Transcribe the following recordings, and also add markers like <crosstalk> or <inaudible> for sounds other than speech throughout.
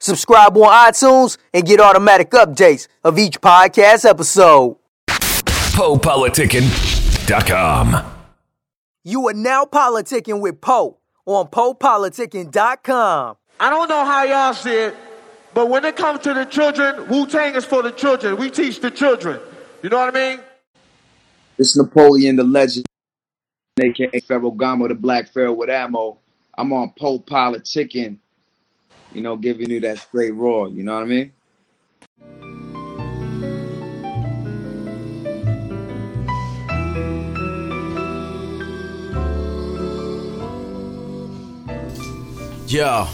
Subscribe on iTunes and get automatic updates of each podcast episode. PoePoliticking.com. You are now politicking with Poe on PoePoliticking.com. I don't know how y'all see it, but when it comes to the children, Wu Tang is for the children. We teach the children. You know what I mean? It's Napoleon the Legend, aka Pharaoh Gamo, the Black Pharaoh with ammo. I'm on Poe Politicking, you know, giving you that straight raw. You know what I mean? Yo.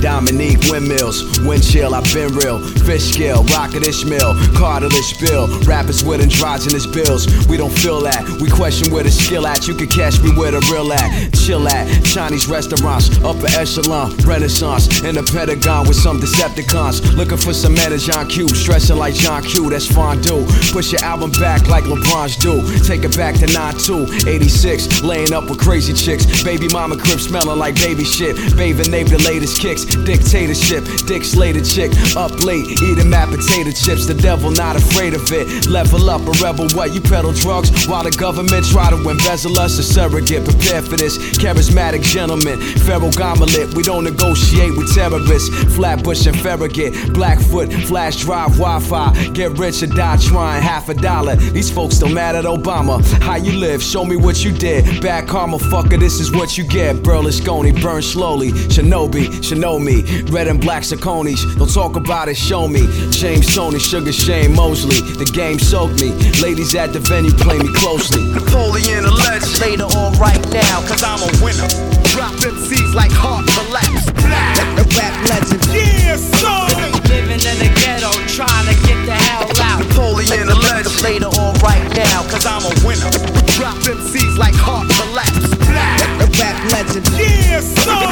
Dominique windmills, wind chill, I've been real. Fish scale, rocket Ismail, cartilage bill. Rappers with androgynous bills, we don't feel that. We question where the skill at. You can catch me where the real at. Chill at Chinese restaurants, upper echelon, renaissance. In the Pentagon with some Decepticons. Looking for some energy on cube, stressing like John Q, that's fondue. Push your album back like LeBron's do. Take it back to 9-2, 86. Laying up with crazy chicks. Baby mama crib smelling like baby shit. Bathing Nate the latest kicks. Dictatorship, Dick Slater chick. Up late, eating mad potato chips. The devil not afraid of it. Level up a rebel, what? You peddle drugs while the government try to embezzle us. A surrogate, prepare for this. Charismatic gentleman, Gomelit. We don't negotiate with terrorists. Flatbush and Farragut, Blackfoot, flash drive, Wi-Fi. Get rich or die trying half a dollar. These folks don't mad at Obama. How you live? Show me what you did. Bad karma, fucker. This is what you get. Berlusconi, burn slowly. Shinobi, Shinobi me. Red and black Sauconys, don't talk about it, show me. James Toney, Sugar Shane Mosley, the game soaked me. Ladies at the venue play me closely. Napoleon the legend. Later on right now, cause I'm a winner. Drop MCs like heart collapse. The rap legend. Yeah, son. Living in the ghetto, trying to get the hell out. Napoleon the legend. Later on right now, cause I'm a winner. Drop MCs like heart collapse. The rap legend. Yeah, son.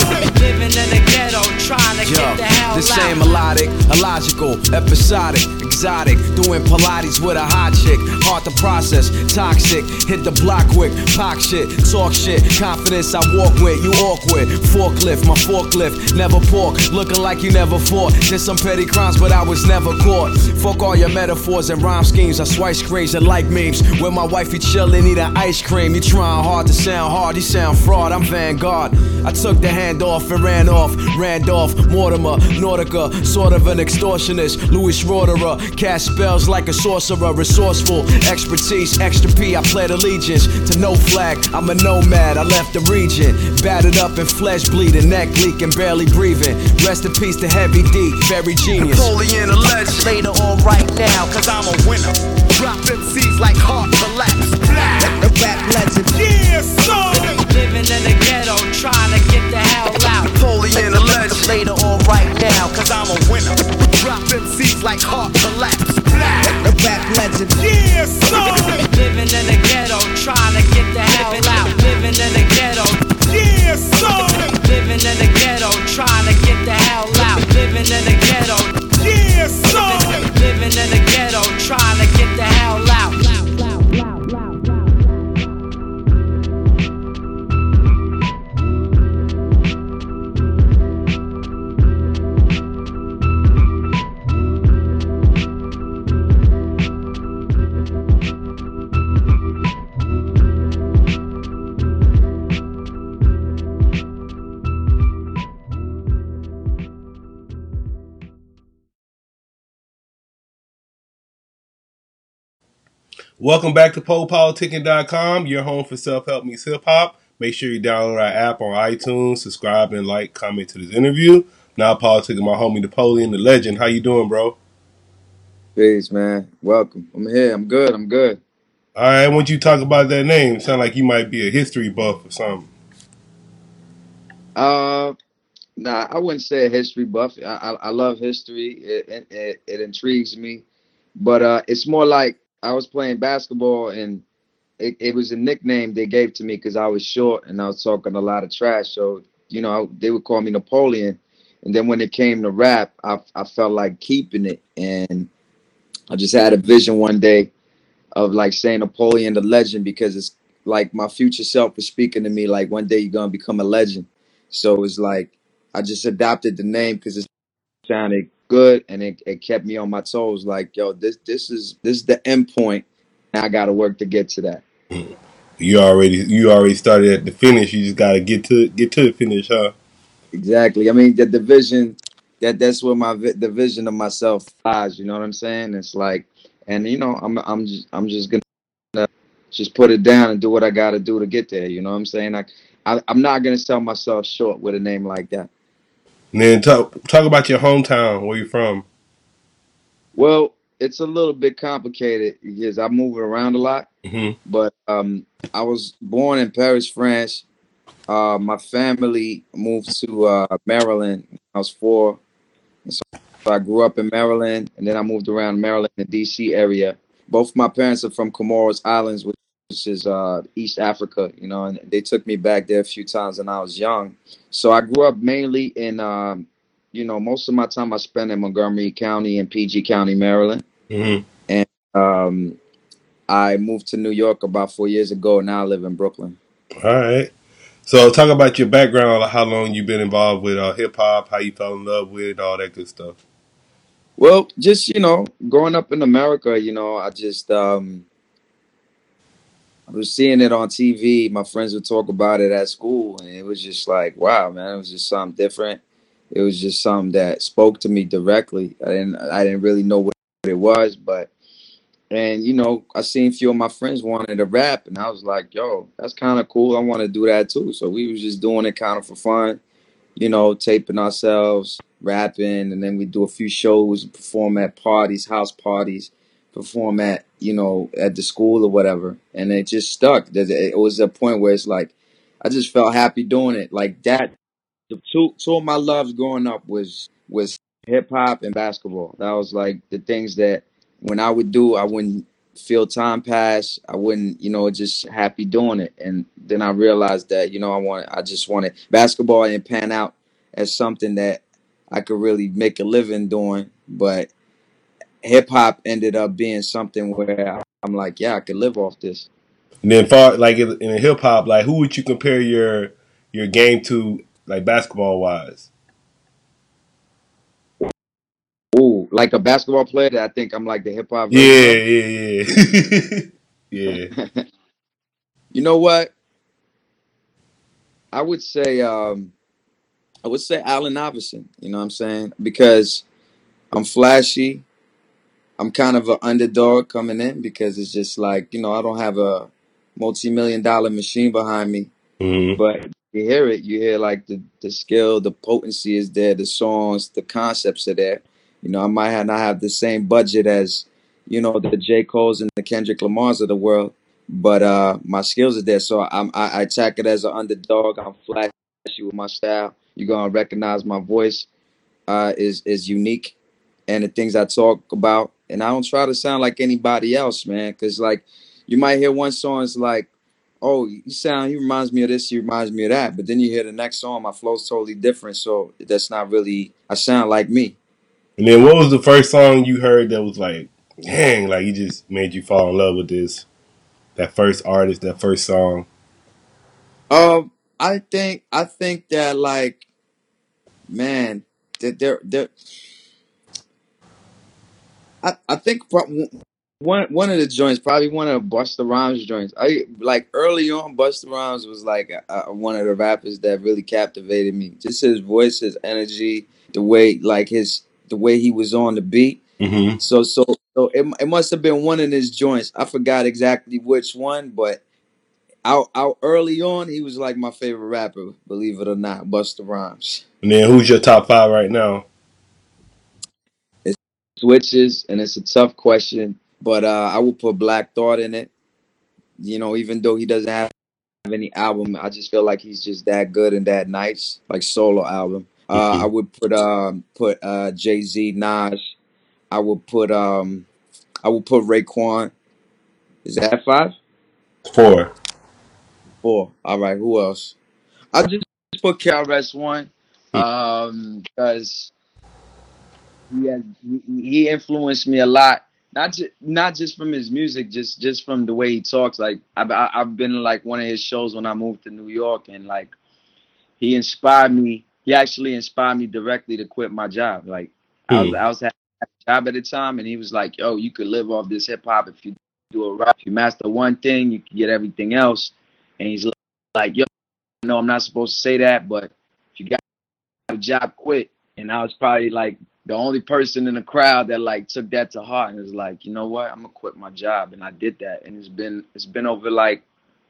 The ain't melodic, illogical, episodic, exotic. Doing Pilates with a hot chick, hard to process, toxic. Hit the block quick, pop shit, talk shit. Confidence I walk with, you awkward. Forklift, my forklift, never pork. Looking like you never fought. Did some petty crimes, but I was never caught. Fuck all your metaphors and rhyme schemes. I swipe screens and like memes. When my wifey chillin', eat an ice cream. You trying hard to sound hard, you sound fraud. I'm Vanguard. I took the hand off and ran off. Randolph, Mortimer, Nautica, sort of an extortionist. Louis Roederer, cast spells like a sorcerer. Resourceful, expertise, extra P. I pled allegiance to no flag. I'm a nomad, I left the region. Battered up and flesh bleeding, neck leaking, barely breathing. Rest in peace to Heavy D, very genius. Napoleon the legend. Later on right now, cause I'm a winner. Drop MCs like heart collapse. The rap legend. Yeah, son. Living in the ghetto, trying to get the hell out. Napoleon the legend. Later on right now, cause I'm a winner. Drop MCs like heart collapse. The rap legend. Yeah, son. <laughs> Living in the ghetto, trying to get the hell out. Living in the Welcome back to PoePoliticking.com, your home for self-help meets hip-hop. Make sure you download our app on iTunes, subscribe and like, comment to this interview. Now politicking my homie Napoleon the legend. How you doing, bro? Peace, man. Welcome. I'm here. I'm good. I'm good. All right, I want you to talk about that name. Sound like you might be a history buff or something. Uh, nah, I wouldn't say a history buff. I I, I love history. It, it it it intrigues me, but uh, it's more like I was playing basketball and it, it was a nickname they gave to me because I was short and I was talking a lot of trash. So you know they would call me Napoleon. And then when it came to rap, I I felt like keeping it, and I just had a vision one day of like saying Napoleon the legend because it's like my future self was speaking to me like one day you're gonna become a legend. So it's like I just adopted the name because it sounded good and it, it kept me on my toes. Like yo, this this is this is the end point. And I got to work to get to that. You already you already started at the finish. You just gotta get to get to the finish, huh? Exactly. I mean, the division that that's where my vi- the vision of myself lies. You know what I'm saying? It's like, and you know, I'm I'm just I'm just gonna just put it down and do what I got to do to get there. You know what I'm saying? Like, I, I'm not gonna sell myself short with a name like that. And then talk talk about your hometown, where you from. Well, it's a little bit complicated because I move around a lot. hmm But um, I was born in Paris, France. Uh, my family moved to uh, Maryland when I was four. And so I grew up in Maryland, and then I moved around Maryland and D.C. area. Both my parents are from Comoros Islands, which is uh, East Africa, you know, and they took me back there a few times when I was young. So I grew up mainly in, um, you know, most of my time I spent in Montgomery County and PG County, Maryland. hmm And um, I moved to New York about four years ago. Now I live in Brooklyn. All right. So talk about your background, like how long you've been involved with uh, hip hop, how you fell in love with it, all that good stuff. Well, just you know, growing up in America, you know, I just um, I was seeing it on TV. My friends would talk about it at school, and it was just like, wow, man, it was just something different. It was just something that spoke to me directly. I didn't I didn't really know what it was, but and you know, I seen a few of my friends wanted to rap, and I was like, yo, that's kind of cool. I want to do that too. So we was just doing it kind of for fun you know, taping ourselves, rapping, and then we do a few shows, perform at parties, house parties, perform at, you know, at the school or whatever. And it just stuck. It was a point where it's like, I just felt happy doing it. Like that, the two, two of my loves growing up was, was hip hop and basketball. That was like the things that when I would do, I wouldn't feel time pass. I wouldn't, you know, just happy doing it. And then I realized that, you know, I want, I just wanted basketball and pan out as something that I could really make a living doing. But hip hop ended up being something where I'm like, yeah, I could live off this. And then far like in, hip hop, like who would you compare your your game to, like basketball wise? Ooh, like a basketball player that I think I'm like the hip hop Yeah, yeah, <laughs> yeah, yeah. <laughs> you know what? I would say, um, I would say Allen Iverson. You know what I'm saying? Because I'm flashy. I'm kind of an underdog coming in because it's just like, you know, I don't have a multi-million dollar machine behind me, hmm but you hear it, you hear like the, the skill, the potency is there, the songs, the concepts are there. You know, I might have not have the same budget as, you know, the J. Cole's and the Kendrick Lamar's of the world, but uh my skills are there. So I'm I, I attack it as an underdog. I'm flashy with my style. You're gonna recognize my voice uh is is unique and the things I talk about. And I don't try to sound like anybody else, man. Cause like you might hear one song, it's like, oh, you sound he reminds me of this, he reminds me of that. But then you hear the next song, my flow's totally different. So that's not really I sound like me. And then what was the first song you heard that was like, dang, like you just made you fall in love with this that first artist, that first song? Um, I think I think that like, man, that there there I, I think one one of the joints, probably one of Busta Rhymes joints. I like early on, Busta Rhymes was like uh, one of the rappers that really captivated me. Just his voice, his energy, the way like his the way he was on the beat. hmm So so so it, it must have been one of his joints. I forgot exactly which one, but out out early on, he was like my favorite rapper. Believe it or not, Busta Rhymes. And then who's your top five right now? It switches, and it's a tough question, but uh, I would put Black Thought in it. You know, even though he doesn't have any album, I just feel like he's just that good and that nice, like solo album. Uh, I hmm would put um put uh Jay Z, Nas. I would put um I will put Raekwon. Is that five? Four. Four. All right. Who else? I'll just put KRS One. Um, because he has he, he influenced me a lot. Not just not just from his music, just just from the way he talks. Like I've I- I've been like one of his shows when I moved to New York, and like he inspired me. He actually inspired me directly to quit my job. Like I was Hmm. I was having a job at the time, and he was like, "Yo, you could live off this hip hop if you do it right. If you master one thing, you can get everything else." And he's like, "Yo, no, I'm not supposed to say that, but if you got a job, quit." And I was probably like the only person in the crowd that like took that to heart and was like, "You know what? I'm gonna quit my job," and I did that. And it's been it's been over like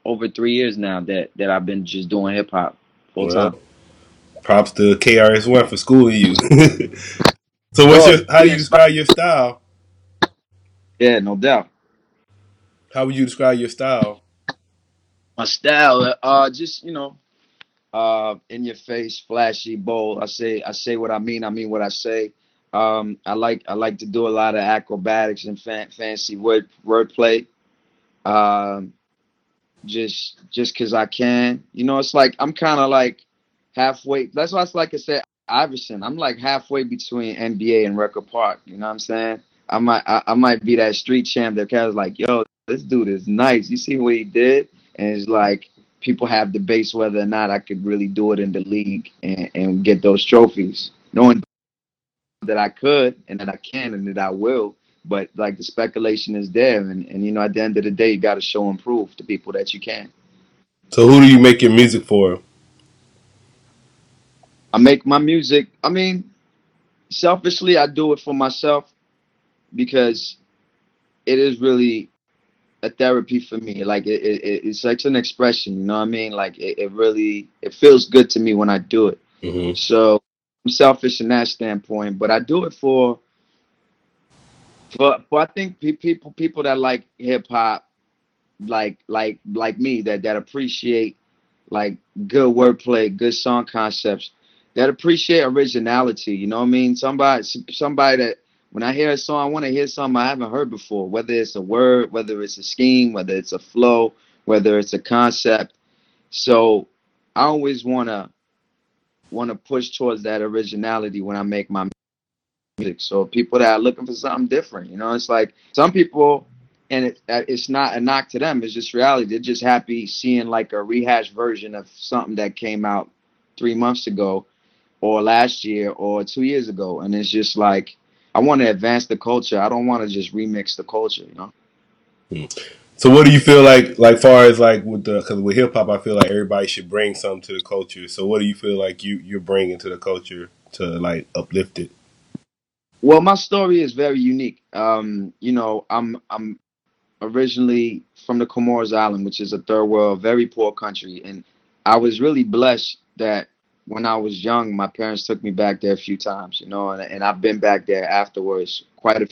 over three years now that that I've been just doing hip hop full Well, time. props to KRS One for schooling you. <laughs> so, what's your? How do you describe your style? Yeah, no doubt. How would you describe your style? my style uh just you know uh in your face flashy bold i say i say what i mean i mean what i say um i like i like to do a lot of acrobatics and fan, fancy word wordplay. Um just just because i can. You know it's like i'm kind of like halfway that's why it's like i said iverson i'm like halfway between nba and Rucker Park you know what i'm saying? I might i, I might be that street champ that kind of like yo this dude is nice. You see what he did? And it's like people have debates whether or not I could really do it in the league and, and get those trophies, knowing that I could and that I can and that I will. But like the speculation is there, and, and you know, at the end of the day, you got to show and prove to people that you can. So, who do you make your music for? I make my music. I mean, selfishly, I do it for myself because it is really a therapy for me. Like it, it, it- it's such an expression. You know what I mean? Like it, it really it feels good to me when I do it. hmm So I'm selfish in that standpoint, but I do it for for, for I think pe- people people that like hip hop, like like like me that that appreciate like good wordplay, good song concepts, that appreciate originality. You know what I mean? Somebody somebody that when I hear a song, I want to hear something I haven't heard before. Whether it's a word, whether it's a scheme, whether it's a flow, whether it's a concept. So I always wanna want to push towards that originality when I make my music. So people that are looking for something different, you know, it's like some people, and it, uh, it's not a knock to them. It's just reality. They're just happy seeing like a rehashed version of something that came out three months ago, or last year, or two years ago, and it's just like I want to advance the culture. I don't want to just remix the culture, you know. So, what do you feel like, like far as like with the because with hip hop, I feel like everybody should bring something to the culture. So, what do you feel like you you're bringing to the culture to like uplift it? Well, my story is very unique. Um, you know, I'm I'm originally from the Comoros Island, which is a third world, very poor country, and I was really blessed that when I was young, my parents took me back there a few times. You know, and, and I've been back there afterwards quite a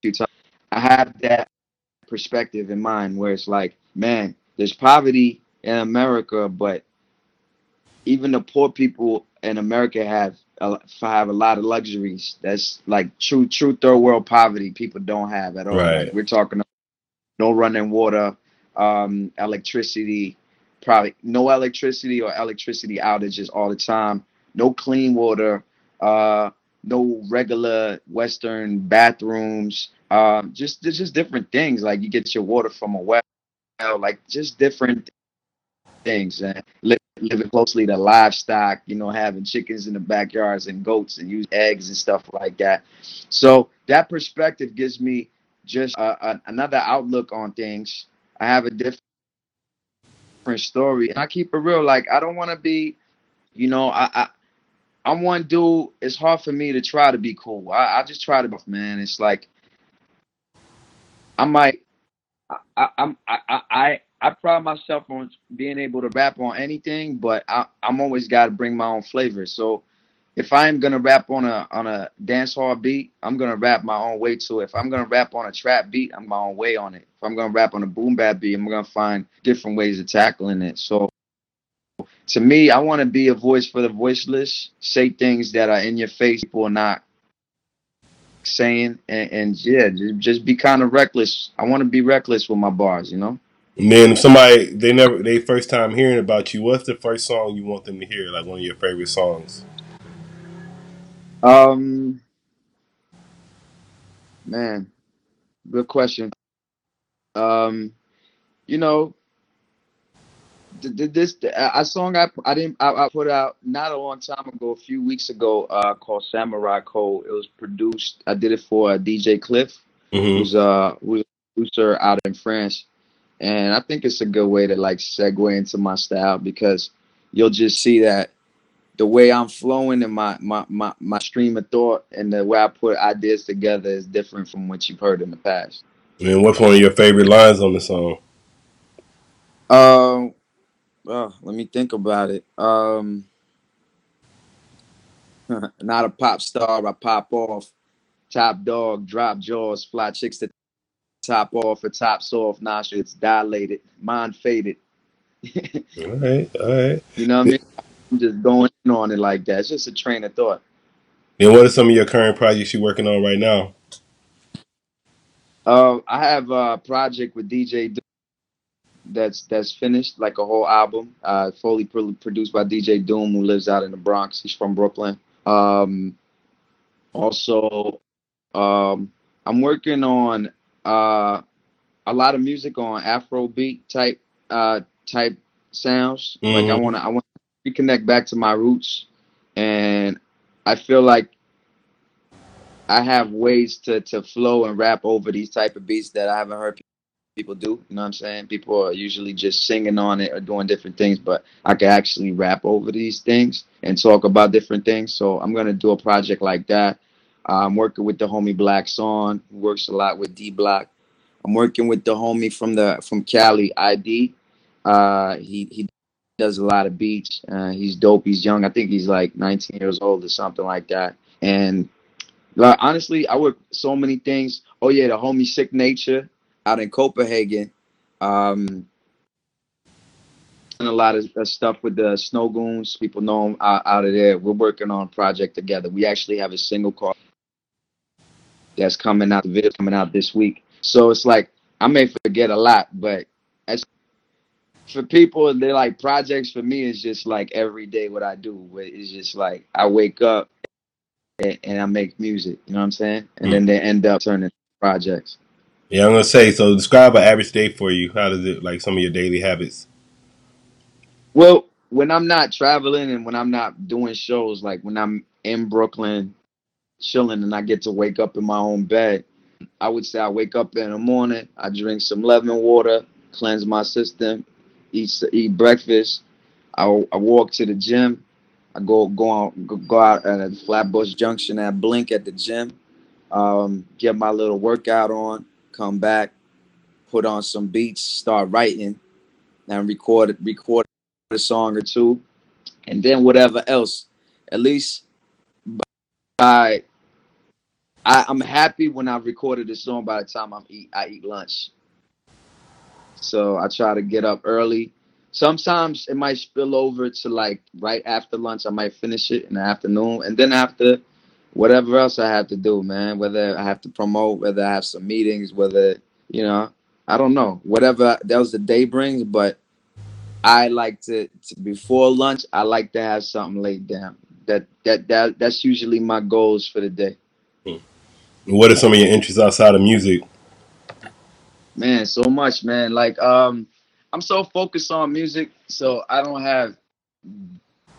few times. I have that perspective in mind where it's like, man, there's poverty in America, but even the poor people in America have a, have a lot of luxuries. That's like true true third world poverty people don't have at all. Right. Like we're talking no running water, um, electricity, probably no electricity or electricity outages all the time, no clean water, uh, no regular Western bathrooms. Um, just there's just different things. Like you get your water from a well, like just different things. And li- living closely to livestock, you know, having chickens in the backyards and goats and use eggs and stuff like that. So that perspective gives me just uh, a, another outlook on things. I have a different story, and I keep it real. Like I don't want to be, you know, I. I I'm one dude. It's hard for me to try to be cool. I, I just try to, man. It's like I might, I, I, I'm, I, I, I pride myself on being able to rap on anything, but I, I'm always got to bring my own flavor. So if I am gonna rap on a on a dance hall beat, I'm gonna rap my own way to it. If I'm gonna rap on a trap beat, I'm my own way on it. If I'm gonna rap on a boom bap beat, I'm gonna find different ways of tackling it. So to me, I want to be a voice for the voiceless. Say things that are in your face, people are not saying, and, and yeah, just, just be kind of reckless. I want to be reckless with my bars, you know. And then if somebody they never they first time hearing about you, what's the first song you want them to hear? Like one of your favorite songs? Um, man, good question. Um, you know, this a song I I didn't I, I put out not a long time ago, a few weeks ago, uh, called Samurai Code. It was produced. I did it for uh, DJ Cliff, Mm-hmm. who's uh who's a producer out in France, and I think it's a good way to like segue into my style because you'll just see that the way I'm flowing and my my my, my stream of thought and the way I put ideas together is different from what you've heard in the past. And what's one of your favorite lines on the song? Um, well, let me think about it. Um, <laughs> not a pop star, I pop off. Top dog, drop jaws, fly chicks to top off, or top off, nostrils dilated, mind faded. <laughs> All right, all right. You know what I mean? I'm just going on it like that. It's just a train of thought. Then what are some of your current projects you're working on right now? Uh, I have a project with DJ that's that's finished, like a whole album, uh, fully pro- produced by DJ Doom, who lives out in the Bronx. He's from Brooklyn. Um, also, um, I'm working on uh, a lot of music on Afrobeat type uh, type sounds. Like I Mhm. want to I want to reconnect back to my roots, and I feel like I have ways to to flow and rap over these type of beats that I haven't heard people do. You know what I'm saying? People are usually just singing on it or doing different things, but I can actually rap over these things and talk about different things. So I'm gonna do a project like that. I'm working with the homie Black Son, who works a lot with D Block. I'm working with the homie from the from Cali, ID. Uh, he he does a lot of beats. Uh, he's dope. He's young. I think he's like 19 years old or something like that. And like, honestly, I work so many things. Oh yeah, the homie Sick Nature out in Copenhagen. Um, and a lot of uh, stuff with the Snow Goons. People know them out, out of there. We're working on a project together. We actually have a single called that's coming out. The video coming out this week. So it's like I may forget a lot, but as for people, they're like projects. For me, it's just like every day what I do. It's just like I wake up and, and I make music. You know what I'm saying? And then they end up turning projects. Yeah, I'm gonna say. So describe an average day for you. How does it like some of your daily habits? Well, when I'm not traveling and when I'm not doing shows, like when I'm in Brooklyn chilling and I get to wake up in my own bed, I would say I wake up in the morning, I drink some lemon water, cleanse my system, eat eat breakfast. I, I walk to the gym. I go go out go, go out at Flatbush Junction at Blink at the gym. Um, get my little workout on, come back, put on some beats, start writing, and record record a song or two, and then whatever else. At least by I, I'm happy when I've recorded a song by the time I'm eat I eat lunch. So I try to get up early. Sometimes it might spill over to like right after lunch. I might finish it in the afternoon, and then after whatever else I have to do, man. Whether I have to promote, whether I have some meetings, whether you know, I don't know, whatever else the day brings. But I like to, to before lunch. I like to have something laid down. That that that that's usually my goals for the day. What are some of your interests outside of music? Man, so much, man. Like, um, I'm so focused on music, so I don't have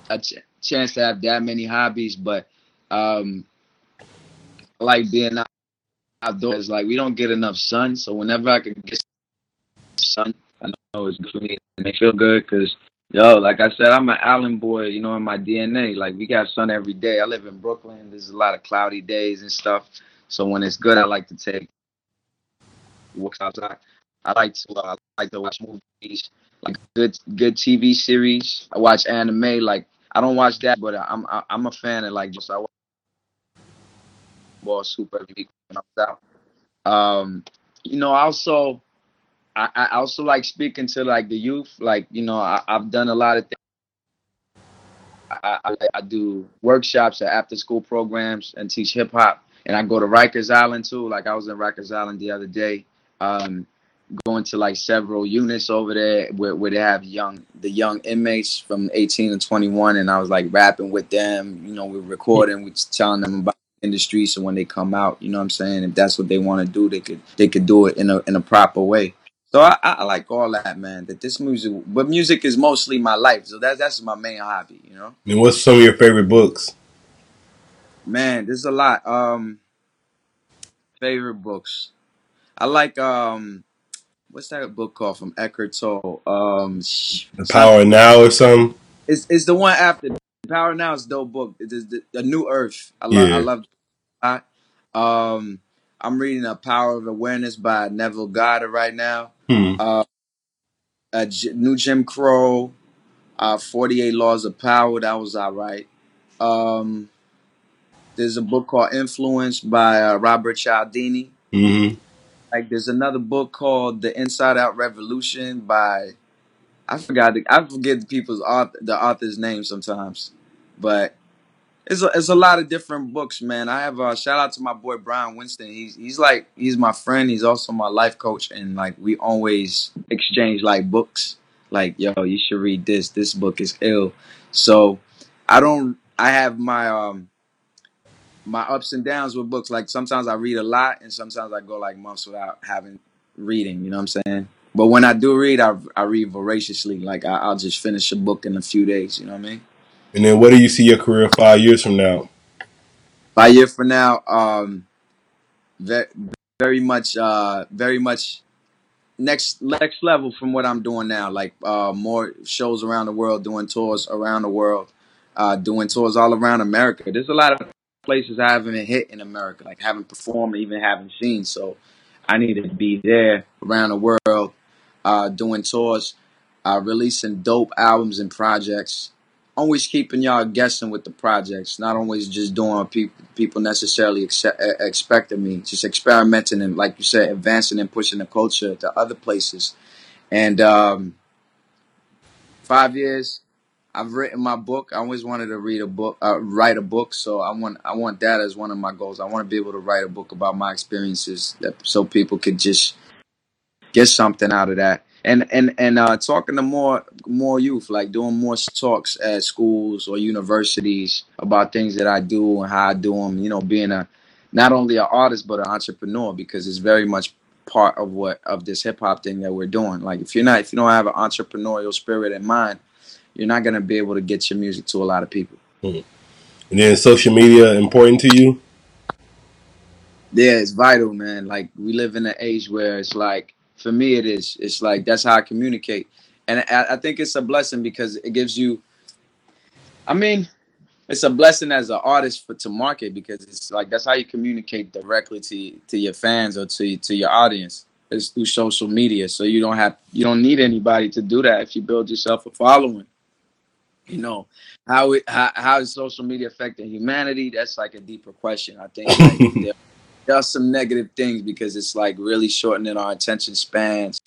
a ch- chance to have that many hobbies. But um, like being out- outdoors. Like, we don't get enough sun, so whenever I can get sun, I know it's good and it feel good. Cause yo, like I said, I'm an island boy. You know, in my DNA. Like, we got sun every day. I live in Brooklyn. There's a lot of cloudy days and stuff. So when it's good, I like to take walks outside. I like to uh, I like to watch movies, like good good TV series. I watch anime. Like I don't watch that, but I'm I'm a fan of like just I watch ball super I'm out. Um, you know, also I, I also like speaking to like the youth. Like you know, I, I've done a lot of things. I, I, I do workshops at after school programs and teach hip hop and I go to Rikers Island too. Like I was in Rikers Island the other day, um, going to like several units over there where, where they have young the young inmates from 18 to 21, and I was like rapping with them. You know, we are recording, We're telling them about industry, so when they come out, you know what I'm saying. If that's what they want to do, they could they could do it in a in a proper way. So I, I like all that, man. That this music, but music is mostly my life. So that's that's my main hobby, you know. And what's some of your favorite books? Man, there's a lot. Um, favorite books. I like um, what's that book called from Eckhart Tolle? Um, The Power Now or something. it's it's the one after Power Now is a dope book. It is the, New Earth. I love I Yeah. love that. Um, I'm reading A Power of Awareness by Neville Goddard right now. Hmm. Uh, New Jim Crow, uh, 48 Laws of Power. That was all right. Um, there's a book called Influence by uh, Robert Cialdini. hmm Like there's another book called The Inside Out Revolution by I forgot the, I forget the people's author, the author's name sometimes, but it's a, it's a lot of different books, man. I have a shout out to my boy Brian Winston. He's he's like he's my friend. He's also my life coach, and like we always exchange like books. Like yo, you should read this. This book is ill. So I don't. I have my um my ups and downs with books. Like sometimes I read a lot, and sometimes I go like months without having reading. You know what I'm saying? But when I do read, I I read voraciously. Like I, I'll just finish a book in a few days. You know what I mean? And then where do you see your career five years from now? Five a year from now, um, very, very much, uh, very much next next level from what I'm doing now. Like uh, more shows around the world, doing tours around the world, uh, doing tours all around America. There's a lot of places I haven't hit in America, like haven't performed, even haven't seen. So I need to be there around the world, uh, doing tours, uh, releasing dope albums and projects. Always keeping y'all guessing with the projects, not always just doing what people necessarily accept, expect of me. Just experimenting and, like you said, advancing and pushing the culture to other places. And um, five years, I've written my book. I always wanted to read a book, uh, write a book. So I want I want that as one of my goals. I want to be able to write a book about my experiences, that so people could just get something out of that. And and and uh, talking to more more youth, like doing more talks at schools or universities about things that I do and how I do them. You know, being a not only an artist but an entrepreneur because it's very much part of what of this hip hop thing that we're doing. Like if you're not if you don't have an entrepreneurial spirit in mind, you're not gonna be able to get your music to a lot of people. And then social media important to you? Yeah, it's vital, man. Like we live in an age where it's like, for me, it is. It's like that's how I communicate, and I, I think it's a blessing because it gives you. I mean, it's a blessing as an artist for to market because it's like that's how you communicate directly to to your fans or to to your audience. It's through social media, so you don't have you don't need anybody to do that if you build yourself a following. You know how it how, how is social media affecting humanity? That's like a deeper question. I think like, <laughs> there, are some negative things because it's like really shortening our attention spans.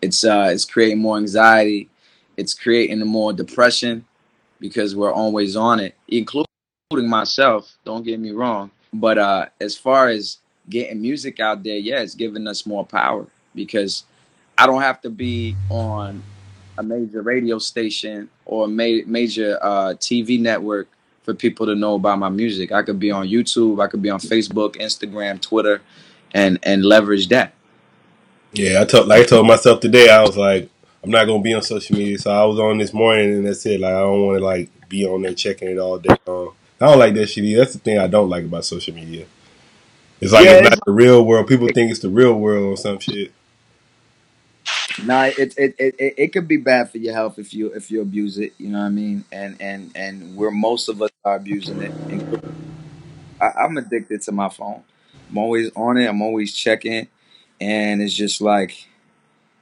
It's uh it's creating more anxiety. It's creating more depression because we're always on it, including myself. Don't get me wrong, but uh as far as getting music out there, yeah, it's giving us more power because I don't have to be on a major radio station or a ma- major uh, TV network for people to know about my music. I could be on YouTube, I could be on Facebook, Instagram, Twitter, and and leverage that. Yeah, I told like I told myself today, I was like, I'm not gonna be on social media. So I was on this morning and that's it. Like I don't wanna like be on there checking it all day long. I don't like that shit either. That's the thing I don't like about social media. It's like Yeah, it's- not the real world. People think it's the real world or some shit. Nah, it it, it it it could be bad for your health if you if you abuse it. You know what I mean? And and and where most of us are abusing it. I, I'm addicted to my phone. I'm always on it. I'm always checking, and it's just like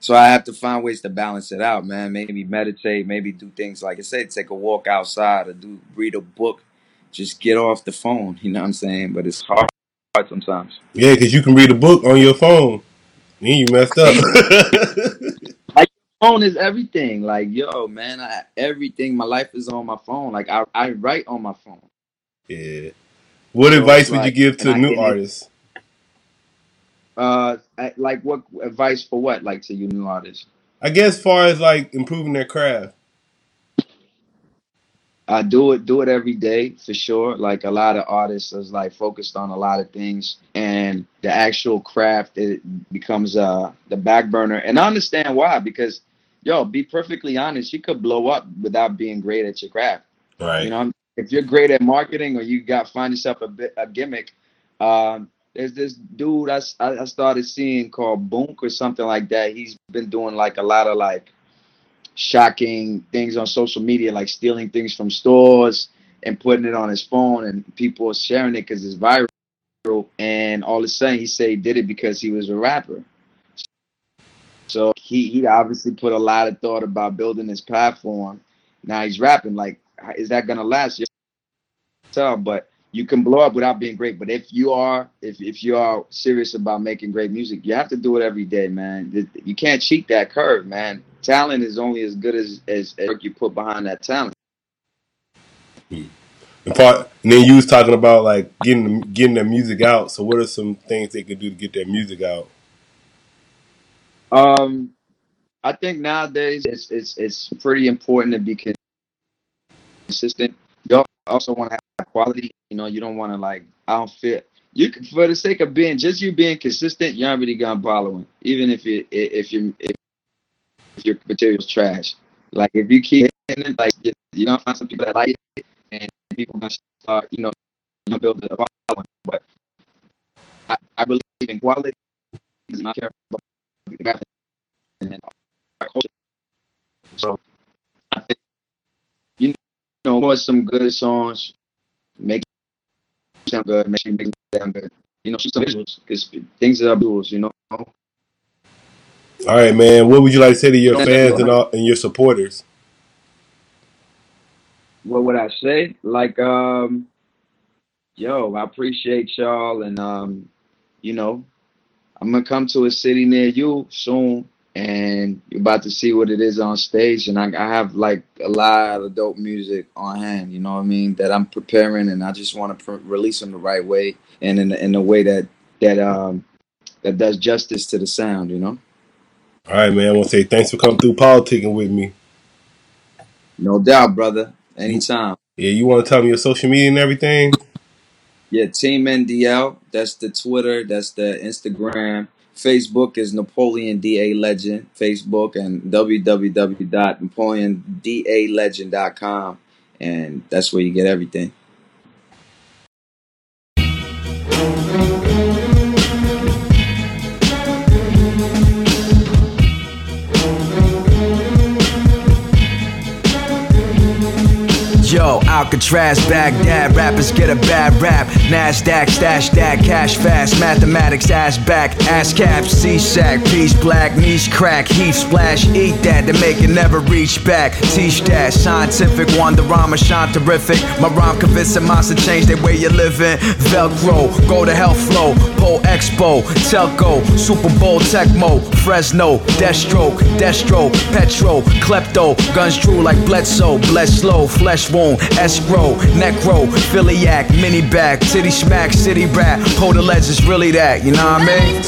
so. I have to find ways to balance it out, man. Maybe meditate. Maybe do things like I said, take a walk outside or do read a book. Just get off the phone. <laughs> You know what I'm saying? But it's hard, hard sometimes. Yeah, because you can read a book on your phone. Then you messed up. <laughs> Like phone is everything. Like, yo, man, I, everything. My life is on my phone. Like, I, I write on my phone. yeah. What So advice would you give to new artists? Uh, like what advice for what? Like to you new artists? I guess far as like improving their craft. I do it do it every day for sure. Like a lot of artists is like focused on a lot of things and the actual craft it becomes uh the back burner. And I understand why because yo, be perfectly honest, you could blow up without being great at your craft. Right. You know, if you're great at marketing or you got find yourself a bit a gimmick, um, there's this dude I, I started seeing called Boonk or something like that. He's been doing like a lot of like shocking things on social media, like stealing things from stores and putting it on his phone, and people are sharing it because it's viral. And all of a sudden, he said he did it because he was a rapper. So he he obviously put a lot of thought about building his platform. Now he's rapping. Like, is that gonna last? Tell, but you can blow up without being great. But if you are, if if you are serious about making great music, you have to do it every day, man. You can't cheat that curve, man. Talent is only as good as as, as work you put behind that talent. And part, and then you was talking about like getting getting their music out. So what are some things they could do to get their music out? Um, I think nowadays it's it's it's pretty important to be consistent. You also want to have quality. You know, you don't want to like I don't feel you can, for the sake of being just you being consistent. You're already gonna following, even if you if you if, if your material's trash. Like if you keep hitting it, like you- gonna find some people that like it, and people gonna start you know you build a following. But I, I believe in quality. care about and our culture. So I think you know, more some good songs, make it sound good, make it make it sound good. You know, shoot some visuals because things are visuals. You know, All right, man. What would you like to say to your fans and all, and your supporters? what would I say? Like, um, yo, I appreciate y'all, and um, you know, I'm gonna come to a city near you soon, and you're about to see what it is on stage. And I, I have like a lot of dope music on hand. You know what I mean? That I'm preparing, and I just want to pr- release them the right way and in in a way that that um that does justice to the sound. You know? All right, man. I want to say thanks for coming through politicking with me. No doubt, brother. Anytime. Yeah, you want to tell me your social media and everything? Yeah, Team NDL. That's the Twitter. That's the Instagram. Facebook is Napoleon DA Legend. Facebook and www.napoleondalegend.com. And that's where you get everything. Alcatraz, Baghdad, rappers get a bad rap. Nasdaq, stash that, cash fast, mathematics, ass back, ass cap, C-sack, piece black, niche crack, heat splash, eat that to make it never reach back. Teach that, scientific, wonderama, shine terrific. My rhyme convincing minds to change their way you're living. Velcro, go to hell flow, Pole Expo, Telco, Super Bowl Tecmo, Fresno, Deathstroke, Destro, Petro, Klepto, guns true like Bledsoe, bless slow, flesh wound, escrow, necro, Philiac, mini bag, titty smack, city rap, Poe the legends, really that, you know what I mean?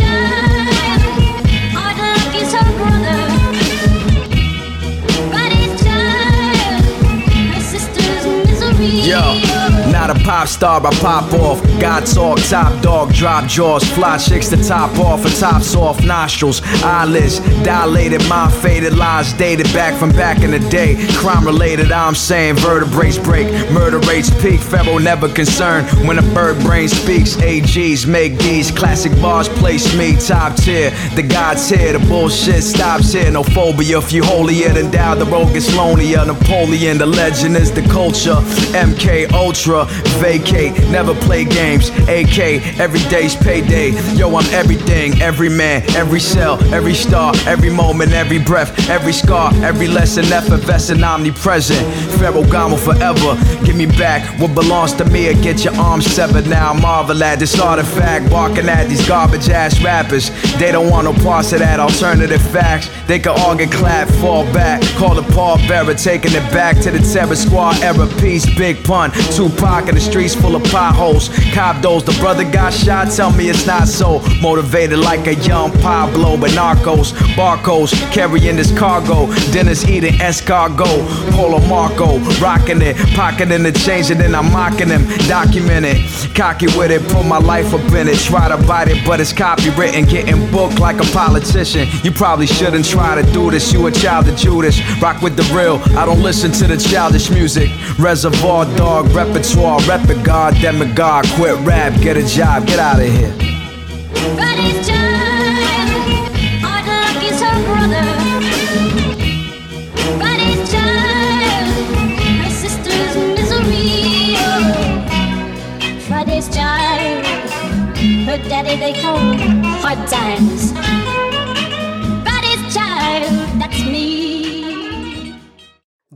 Yo, not a pop star, I pop off. God talk, top dog, drop jaws, fly chicks to top off, a tops off, nostrils, eyelids, dilated, mind faded, lies dated back from back in the day. Crime related, I'm saying vertebrae break, murder rates peak, Pharaoh never concerned when a bird brain speaks. AGs make these classic bars, place me top tier. The gods here, the bullshit stops here. No phobia, if you holier than thou, the road gets lonelier. Napoleon, the legend is the culture. MK Ultra, vacate, never play games. AK, every day's payday. Yo, I'm everything, every man, every cell, every star, every moment, every breath, every scar, every lesson, effervescent, omnipresent. Pharaoh Gamo forever. Give me back what belongs to me or get your arms severed. Now I marvel at this artifact, barking at these garbage ass rappers. They don't want no parts of that alternative facts. They can all get clapped, fall back. Call the Paul Bearer, taking it back to the Terror Squad era. Peace, big pun. Tupac in the streets full of potholes. Cobdos, the brother got shot, tell me it's not so. Motivated like a young Pablo, but narcos, carrying this cargo. Dennis eating escargot, Polo Marco, rocking it, pocketing the change, and then I'm mocking him. Document it, cocky with it, put my life up in it. Try to bite it, but it's copywritten, getting booked like a politician. You probably shouldn't try to do this, you a child of Judas. Rock with the real, I don't listen to the childish music. Reservoir dog, repertoire, rep it, god, demigod. Quit rap, get a job, get out of here. Friday's child, hard luck is her brother. Friday's child, her sister's misery. Friday's child, her daddy they call hard times.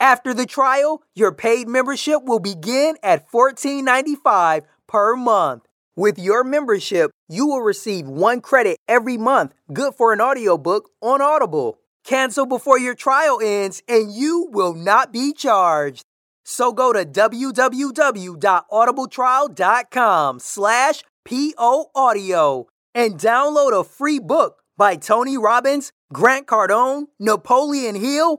After the trial, your paid membership will begin at $14.95 per month. With your membership, you will receive one credit every month, good for an audiobook on Audible. Cancel before your trial ends and you will not be charged. So go to www.audibletrial.com slash poaudio and download a free book by Tony Robbins, Grant Cardone, Napoleon Hill,